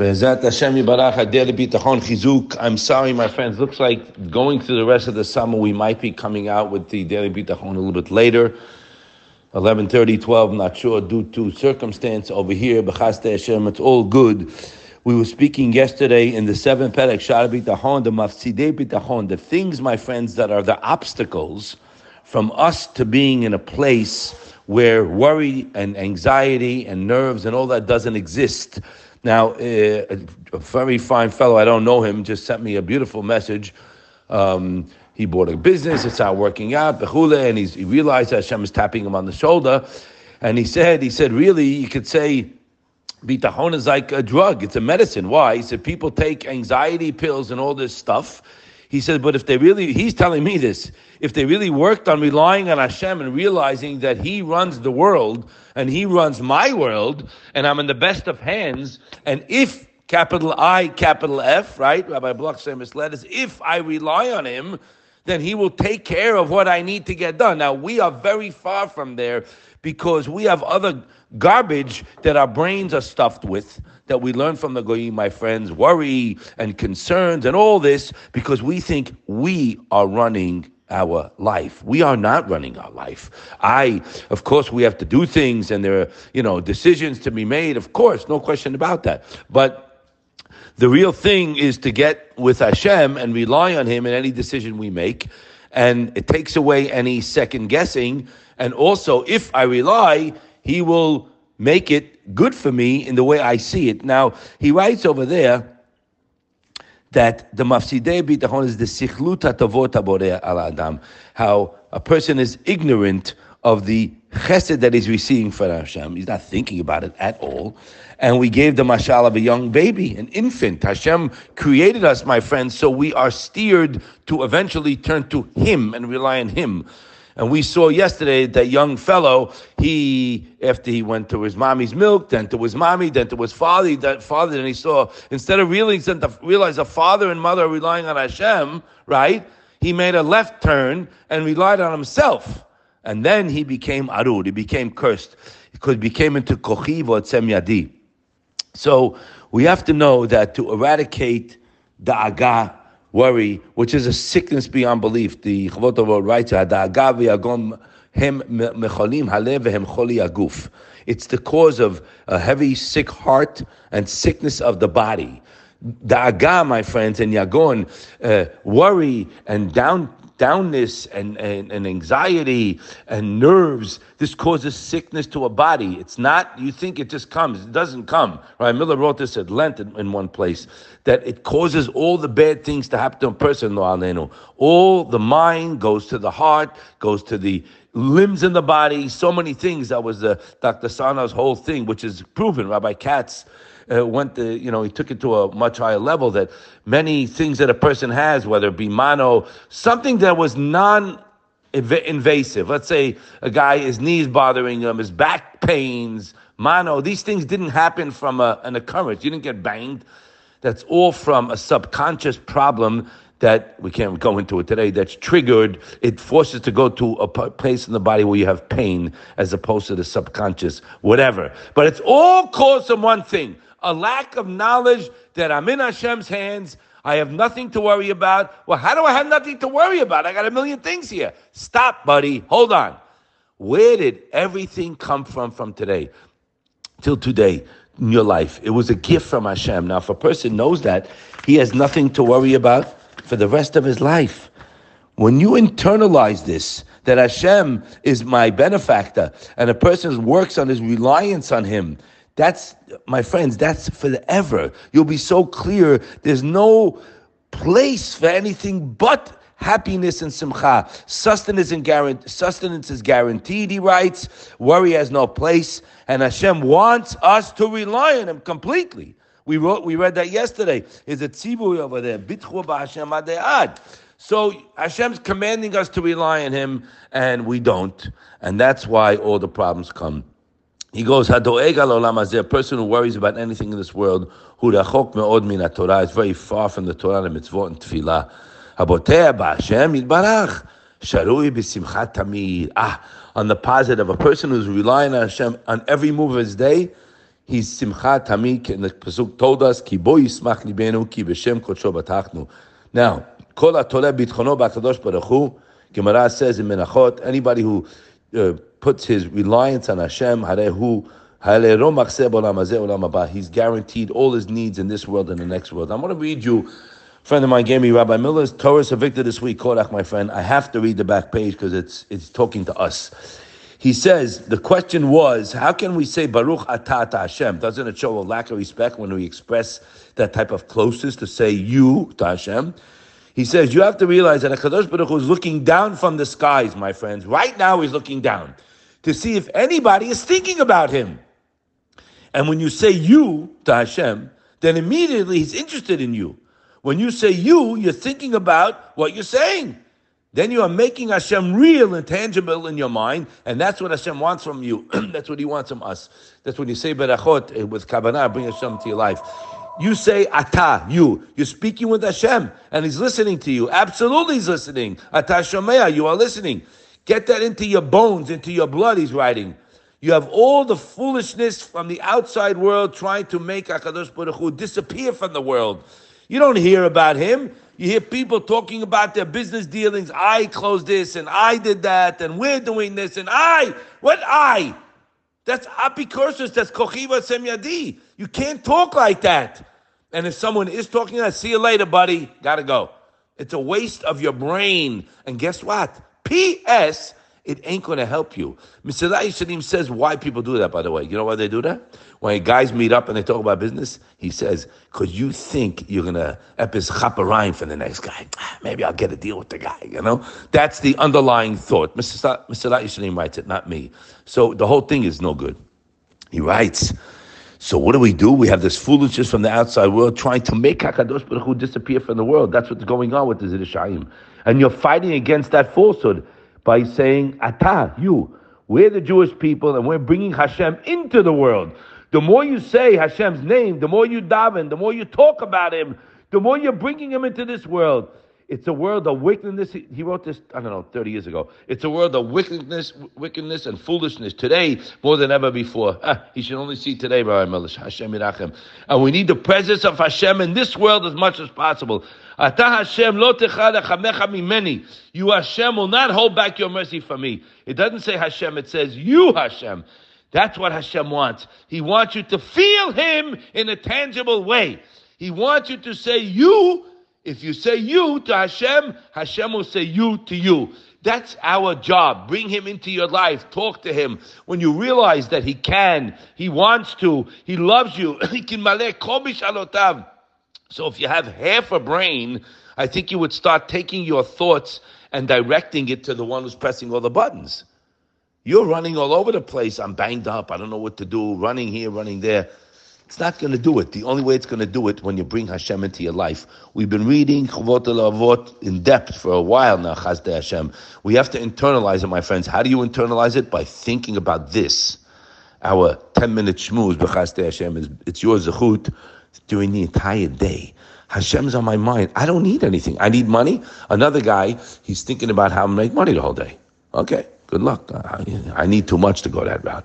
Hashem Yibarach Chizuk. I'm sorry, my friends. Looks like going through the rest of the summer, we might be coming out with the daily Bitachon a little bit later. 11.30, 12, not sure, due to circumstance over here. B'chasdei Hashem, it's all good. We were speaking yesterday in the seventh Perek, Shar Bitachon, the Mafsidei Bitachon, the things, my friends, that are the obstacles from us to being in a place where worry and anxiety and nerves and all that doesn't exist. Now, uh, a very fine fellow, I don't know him, just sent me a beautiful message. Um, he bought a business, it's not working out, and he's, he realized that Hashem is tapping him on the shoulder. And he said, he said, really, you could say, bitachon is like a drug, it's a medicine. Why? He said, people take anxiety pills and all this stuff. He said, but if they really, he's telling me this, if they really worked on relying on Hashem and realizing that He runs the world and He runs my world and I'm in the best of hands, and if capital I, capital F, right? Rabbi Bloch said misled us, if I rely on Him, then He will take care of what I need to get done. Now, we are very far from there because we have other garbage that our brains are stuffed with that we learn from the goyim, my friends, worry and concerns and all this because we think we are running our life. We are not running our life. I, of course, we have to do things and there are, you know, decisions to be made. Of course, no question about that. But the real thing is to get with Hashem and rely on Him in any decision we make. And it takes away any second guessing. And also, if I rely, He will make it good for me in the way I see it. Now, he writes over there, that the mafsidei bitachon is the sichlut tavot al adam, how a person is ignorant of the chesed that he's receiving from Hashem. He's not thinking about it at all. And we gave the mashal of a young baby, an infant. Hashem created us, my friends, so we are steered to eventually turn to Him and rely on Him. And we saw yesterday that young fellow, he, after he went to his mommy's milk, then to his mommy, then to his father, that father, and he saw, instead of realizing, realize a father and mother are relying on Hashem, right? He made a left turn and relied on himself. And then he became arur, he became cursed, because became into kochiv or yadi. So we have to know that to eradicate da'agah, worry, which is a sickness beyond belief. The Chovot writes, It's the cause of a heavy, sick heart and sickness of the body. Da'aga, my friends, and yagon, uh, worry and down downness and, and, and, anxiety and nerves. This causes sickness to a body. It's not, you think it just comes. It doesn't come. Right? Miller wrote this at Lent in, in one place that it causes all the bad things to happen to a person. All the mind goes to the heart, goes to the limbs in the body, so many things. That was the Dr. Sarno's whole thing, which is proven. Rabbi Katz uh, went to, you know, he took it to a much higher level that many things that a person has, whether it be mono, something that was non invasive. Let's say a guy, his knees bothering him, his back pains, mono, these things didn't happen from a, an occurrence. You didn't get banged. That's all from a subconscious problem that we can't go into it today that's triggered it forces to go to a place in the body where you have pain as opposed to the subconscious whatever but it's all caused from one thing a lack of knowledge that I'm in Hashem's hands. I have nothing to worry about. Well, how do I have nothing to worry about? I got a million things here. Stop, buddy. Hold on. Where did everything come from from today till today in your life? It was a gift from Hashem. Now, if a person knows that, he has nothing to worry about for the rest of his life. When you internalize this, that Hashem is my benefactor, and a person works on his reliance on him, that's, my friends, that's forever. You'll be so clear. There's no place for anything but happiness and simcha. Sustenance, and guarantee, sustenance is guaranteed, he writes. Worry has no place. And Hashem wants us to rely on Him completely. We wrote, we read that yesterday. Is a tzibur over there. So Hashem's commanding us to rely on Him, and we don't. And that's why all the problems come. He goes, Hadoeg olam a person who worries about anything in this world, hu rachok me'od min Torah, is very far from the Torah and mitzvot and tefillah. Habotea ba'Hashem yitbarach, sharui b'simchat tamid. Ah, on the positive, a person who's relying on Hashem on every move of his day, He's simcha tamid, and the pasuk told us, ki bo yismach libenu, ki b'shem kodsho batachnu. Now, kol atoleh bitchono b'akadosh baruch hu, Gemara says in Menachot, anybody who uh, puts his reliance on Hashem, harehu, He's guaranteed all his needs in this world and the next world. I'm going to read you. A friend of mine gave me Rabbi Miller's Toras Avigdor this week. Kodak, my friend. I have to read the back page because it's it's talking to us. He says the question was, how can we say Baruch Atah Hashem? Doesn't it show a lack of respect when we express that type of closeness to say you to Hashem? He says you have to realize that Hakadosh Baruch Hu is looking down from the skies, my friends. Right now, he's looking down to see if anybody is thinking about him. And when you say you to Hashem, then immediately he's interested in you. When you say you, you're thinking about what you're saying. Then you are making Hashem real and tangible in your mind, and that's what Hashem wants from you. that's what He wants from us. That's when you say berachot eh, with kavanah, bring Hashem to your life. You say ata, you. You're speaking with Hashem, and He's listening to you. Absolutely, He's listening. Ata shomea, you are listening. Get that into your bones, into your blood. He's writing. You have all the foolishness from the outside world trying to make Hakadosh Baruch Hu disappear from the world. You don't hear about him. You hear people talking about their business dealings. I closed this and I did that and we're doing this and I. What I? That's apicursus. That's kochiva semyadi. You can't talk like that. And if someone is talking that, see you later, buddy. Gotta go. It's a waste of your brain. And guess what? P.S it ain't going to help you. Mesillat Yesharim says why people do that, by the way. You know why they do that? When guys meet up and they talk about business, he says, because you think you're going to epis chaparine for the next guy. Ah, maybe I'll get a deal with the guy, you know? That's the underlying thought. Mesillat Yesharim writes it, not me. So the whole thing is no good. He writes, so what do we do? We have this foolishness from the outside world trying to make Hakadosh Baruch Hu disappear from the world. That's what's going on with the Zidishayim. And you're fighting against that falsehood by saying, Ata, you. We're the Jewish people and we're bringing Hashem into the world. The more you say Hashem's name, the more you daven, the more you talk about Him, the more you're bringing Him into this world. It's a world of wickedness. He wrote this, I don't know, 30 years ago. It's a world of wickedness, wickedness and foolishness today more than ever before. Ah, he should only see today, Hashem Irachem. And we need the presence of Hashem in this world as much as possible. Ata Hashem. You Hashem will not hold back your mercy from me. It doesn't say Hashem, it says you Hashem. That's what Hashem wants. He wants you to feel Him in a tangible way. He wants you to say you if you say you to Hashem, Hashem will say you to you. That's our job. Bring him into your life. Talk to him. When you realize that he can, he wants to, he loves you. so if you have half a brain, I think you would start taking your thoughts and directing it to the one who's pressing all the buttons. You're running all over the place. I'm banged up. I don't know what to do. Running here, running there. It's not going to do it. The only way it's going to do it when you bring Hashem into your life. We've been reading Chovot HaLevavot in depth for a while now, Chazdei Hashem. We have to internalize it, my friends. How do you internalize it? By thinking about this. Our 10 minute shmooze, B'chazdei Hashem, is it's your zechut during the entire day. Hashem's on my mind. I don't need anything. I need money. Another guy, he's thinking about how to make money the whole day. Okay, good luck. I, I need too much to go that route.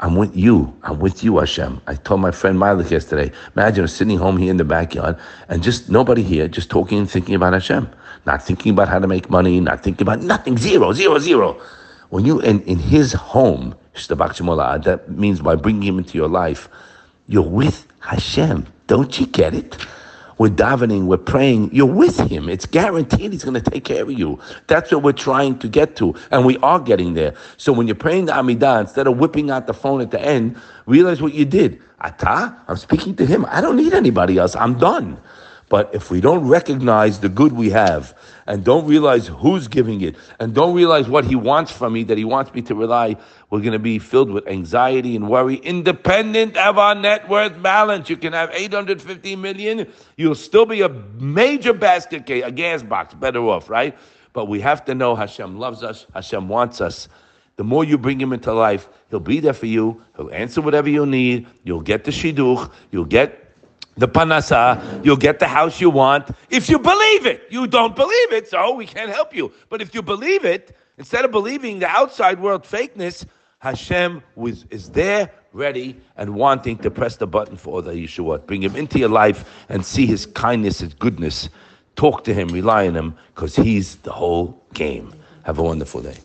I'm with you. I'm with you, Hashem. I told my friend Malik yesterday, imagine sitting home here in the backyard and just nobody here, just talking and thinking about Hashem. Not thinking about how to make money, not thinking about nothing. Zero, zero, zero. When you, in, in his home, that means by bringing him into your life, you're with Hashem. Don't you get it? We're davening, we're praying, you're with him. It's guaranteed he's going to take care of you. That's what we're trying to get to. And we are getting there. So when you're praying the Amidah, instead of whipping out the phone at the end, realize what you did. Ata, I'm speaking to him. I don't need anybody else. I'm done. But if we don't recognize the good we have and don't realize who's giving it and don't realize what he wants from me, that he wants me to rely, we're going to be filled with anxiety and worry, independent of our net worth balance. You can have 850 million, you'll still be a major basket case, a gas box, better off, right? But we have to know Hashem loves us, Hashem wants us. The more you bring him into life, he'll be there for you. He'll answer whatever you need. You'll get the shidduch. You'll get the parnassah, you'll get the house you want if you believe it. You don't believe it, so we can't help you. But if you believe it, instead of believing the outside world fakeness, Hashem was, is there, ready, and wanting to press the button for the Yeshua. Bring him into your life and see his kindness, his goodness. Talk to him, rely on him, because he's the whole game. Have a wonderful day.